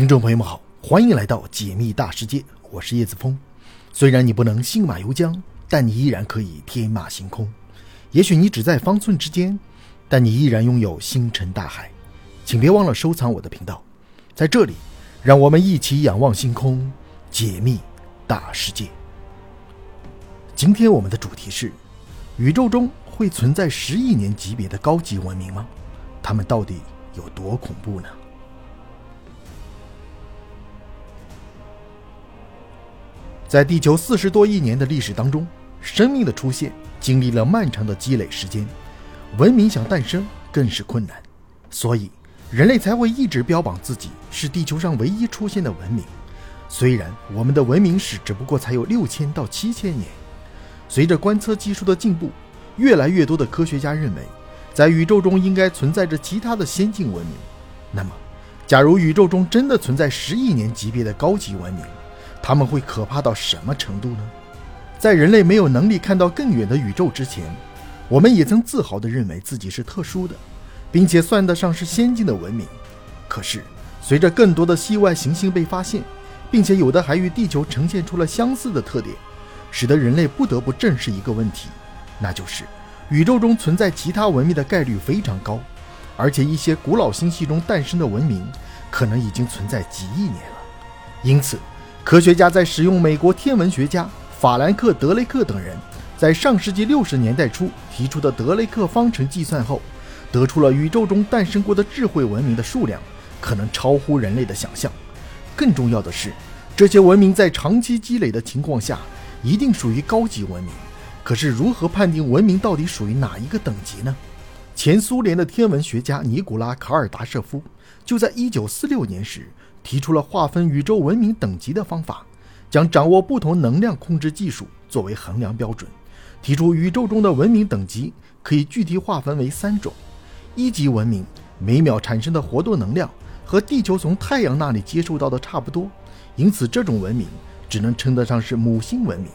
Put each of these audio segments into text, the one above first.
听众朋友们好，欢迎来到解密大世界，我是叶子峰。虽然你不能信马由缰，但你依然可以天马行空。也许你只在方寸之间，但你依然拥有星辰大海。请别忘了收藏我的频道，在这里，让我们一起仰望星空，解密大世界。今天我们的主题是：宇宙中会存在十亿年级别的高级文明吗？它们到底有多恐怖呢？在地球四十多亿年的历史当中，生命的出现经历了漫长的积累时间，文明想诞生更是困难，所以人类才会一直标榜自己是地球上唯一出现的文明。虽然我们的文明史只不过才有六千到七千年，随着观测技术的进步，越来越多的科学家认为，在宇宙中应该存在着其他的先进文明。那么，假如宇宙中真的存在十亿年级别的高级文明？他们会可怕到什么程度呢？在人类没有能力看到更远的宇宙之前，我们也曾自豪地认为自己是特殊的，并且算得上是先进的文明。可是，随着更多的系外行星被发现，并且有的还与地球呈现出了相似的特点，使得人类不得不正视一个问题，那就是宇宙中存在其他文明的概率非常高，而且一些古老星系中诞生的文明可能已经存在几亿年了。因此，科学家在使用美国天文学家法兰克·德雷克等人在上世纪六十年代初提出的德雷克方程计算后，得出了宇宙中诞生过的智慧文明的数量可能超乎人类的想象。更重要的是，这些文明在长期积累的情况下，一定属于高级文明。可是，如何判定文明到底属于哪一个等级呢？前苏联的天文学家尼古拉·卡尔达舍夫就在1946年时。提出了划分宇宙文明等级的方法，将掌握不同能量控制技术作为衡量标准，提出宇宙中的文明等级可以具体划分为三种：一级文明每秒产生的活动能量和地球从太阳那里接受到的差不多，因此这种文明只能称得上是母星文明。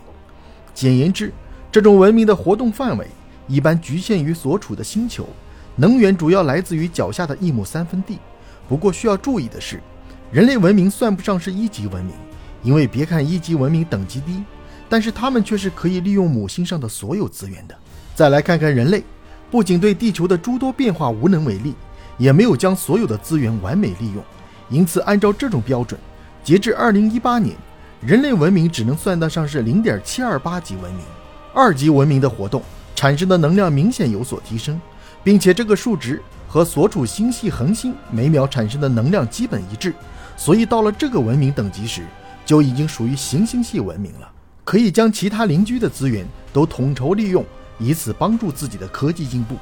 简言之，这种文明的活动范围一般局限于所处的星球，能源主要来自于脚下的一亩三分地。不过需要注意的是。人类文明算不上是一级文明，因为别看一级文明等级低，但是他们却是可以利用母星上的所有资源的。再来看看人类，不仅对地球的诸多变化无能为力，也没有将所有的资源完美利用。因此，按照这种标准，截至二零一八年，人类文明只能算得上是零点七二八级文明。二级文明的活动产生的能量明显有所提升，并且这个数值和所处星系恒星每秒产生的能量基本一致。所以到了这个文明等级时，就已经属于行星系文明了，可以将其他邻居的资源都统筹利用，以此帮助自己的科技进步。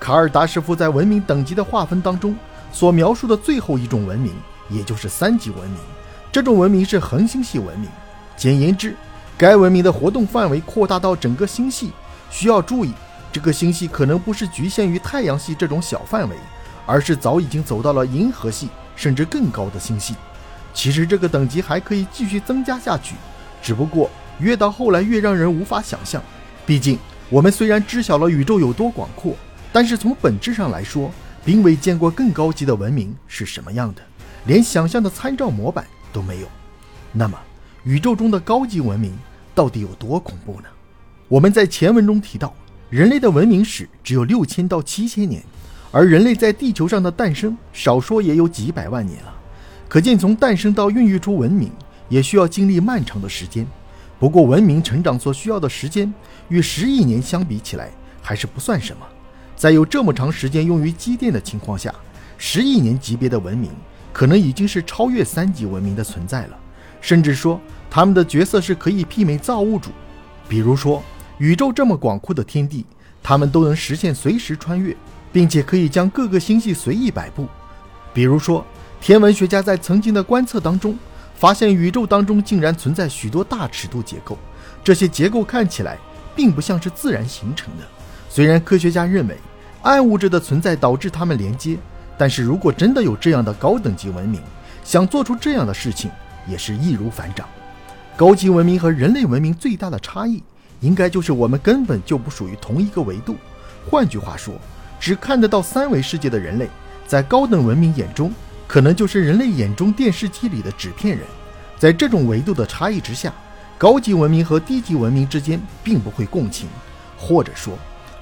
卡尔达师傅在文明等级的划分当中所描述的最后一种文明，也就是三级文明，这种文明是恒星系文明。简言之，该文明的活动范围扩大到整个星系。需要注意，这个星系可能不是局限于太阳系这种小范围，而是早已经走到了银河系。甚至更高的星系，其实这个等级还可以继续增加下去，只不过越到后来越让人无法想象。毕竟我们虽然知晓了宇宙有多广阔，但是从本质上来说，并未见过更高级的文明是什么样的，连想象的参照模板都没有。那么，宇宙中的高级文明到底有多恐怖呢？我们在前文中提到，人类的文明史只有六千到七千年。而人类在地球上的诞生，少说也有几百万年了，可见从诞生到孕育出文明，也需要经历漫长的时间。不过，文明成长所需要的时间，与十亿年相比起来，还是不算什么。在有这么长时间用于积淀的情况下，十亿年级别的文明，可能已经是超越三级文明的存在了。甚至说，他们的角色是可以媲美造物主。比如说，宇宙这么广阔的天地，他们都能实现随时穿越。并且可以将各个星系随意摆布，比如说，天文学家在曾经的观测当中，发现宇宙当中竟然存在许多大尺度结构，这些结构看起来并不像是自然形成的。虽然科学家认为暗物质的存在导致它们连接，但是如果真的有这样的高等级文明，想做出这样的事情也是易如反掌。高级文明和人类文明最大的差异，应该就是我们根本就不属于同一个维度。换句话说，只看得到三维世界的人类，在高等文明眼中，可能就是人类眼中电视机里的纸片人。在这种维度的差异之下，高级文明和低级文明之间并不会共情，或者说，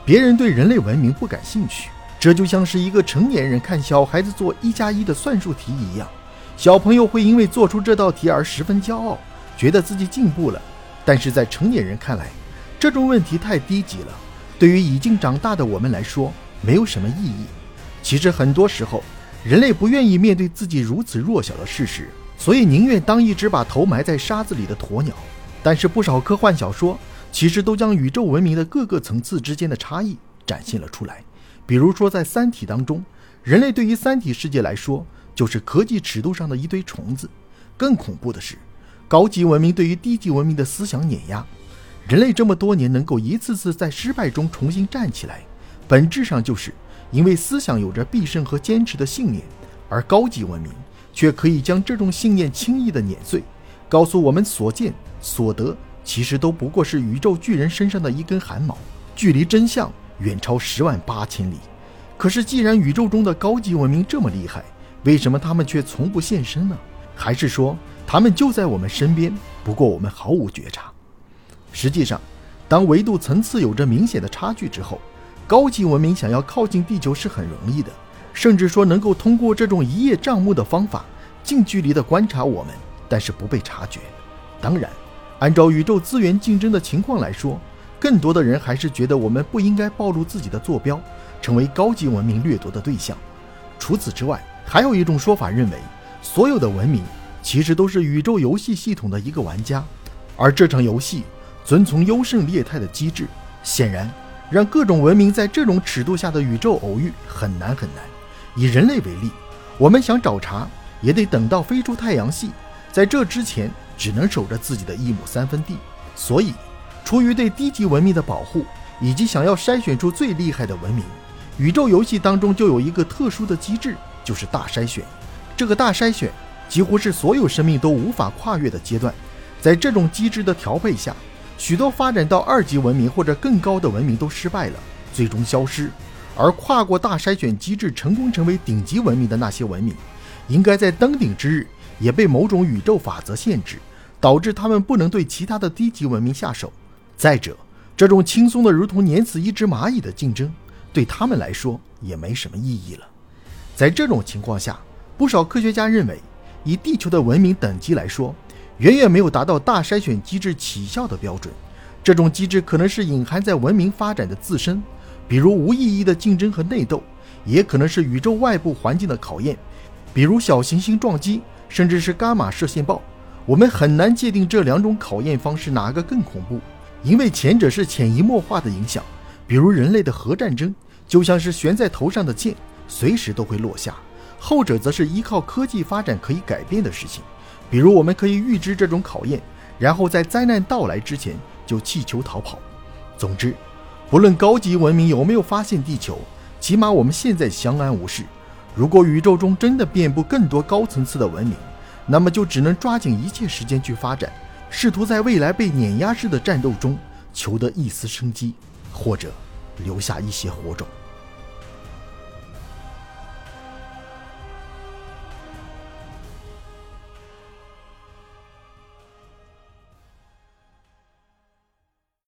别人对人类文明不感兴趣。这就像是一个成年人看小孩子做一加一的算术题一样，小朋友会因为做出这道题而十分骄傲，觉得自己进步了。但是在成年人看来，这种问题太低级了，对于已经长大的我们来说，没有什么意义。其实很多时候，人类不愿意面对自己如此弱小的事实，所以宁愿当一只把头埋在沙子里的鸵鸟。但是不少科幻小说其实都将宇宙文明的各个层次之间的差异展现了出来。比如说，在《三体》当中，人类对于三体世界来说就是科技尺度上的一堆虫子。更恐怖的是，高级文明对于低级文明的思想碾压。人类这么多年能够一次次在失败中重新站起来，本质上就是因为思想有着必胜和坚持的信念，而高级文明却可以将这种信念轻易的碾碎，告诉我们所见。所得其实都不过是宇宙巨人身上的一根汗毛，距离真相远超十万八千里。可是，既然宇宙中的高级文明这么厉害，为什么他们却从不现身呢？还是说他们就在我们身边，不过我们毫无觉察？实际上，当维度层次有着明显的差距之后，高级文明想要靠近地球是很容易的，甚至说能够通过这种一叶障目的方法，近距离的观察我们，但是不被察觉。当然。按照宇宙资源竞争的情况来说，更多的人还是觉得我们不应该暴露自己的坐标，成为高级文明掠夺的对象。除此之外，还有一种说法认为，所有的文明其实都是宇宙游戏系统的一个玩家，而这场游戏遵从优胜劣汰的机制，显然让各种文明在这种尺度下的宇宙偶遇很难很难。以人类为例，我们想找茬，也得等到飞出太阳系，在这之前。只能守着自己的一亩三分地，所以，出于对低级文明的保护，以及想要筛选出最厉害的文明，宇宙游戏当中就有一个特殊的机制，就是大筛选。这个大筛选几乎是所有生命都无法跨越的阶段。在这种机制的调配下，许多发展到二级文明或者更高的文明都失败了，最终消失。而跨过大筛选机制，成功成为顶级文明的那些文明，应该在登顶之日，也被某种宇宙法则限制。导致他们不能对其他的低级文明下手。再者，这种轻松的如同碾死一只蚂蚁的竞争，对他们来说也没什么意义了。在这种情况下，不少科学家认为，以地球的文明等级来说，远远没有达到大筛选机制起效的标准。这种机制可能是隐含在文明发展的自身，比如无意义的竞争和内斗，也可能是宇宙外部环境的考验，比如小行星撞击，甚至是伽马射线暴。我们很难界定这两种考验方式哪个更恐怖，因为前者是潜移默化的影响，比如人类的核战争就像是悬在头上的箭，随时都会落下；后者则是依靠科技发展可以改变的事情，比如我们可以预知这种考验，然后在灾难到来之前就弃球逃跑。总之，不论高级文明有没有发现地球，起码我们现在相安无事。如果宇宙中真的遍布更多高层次的文明，那么就只能抓紧一切时间去发展，试图在未来被碾压式的战斗中求得一丝生机，或者留下一些火种。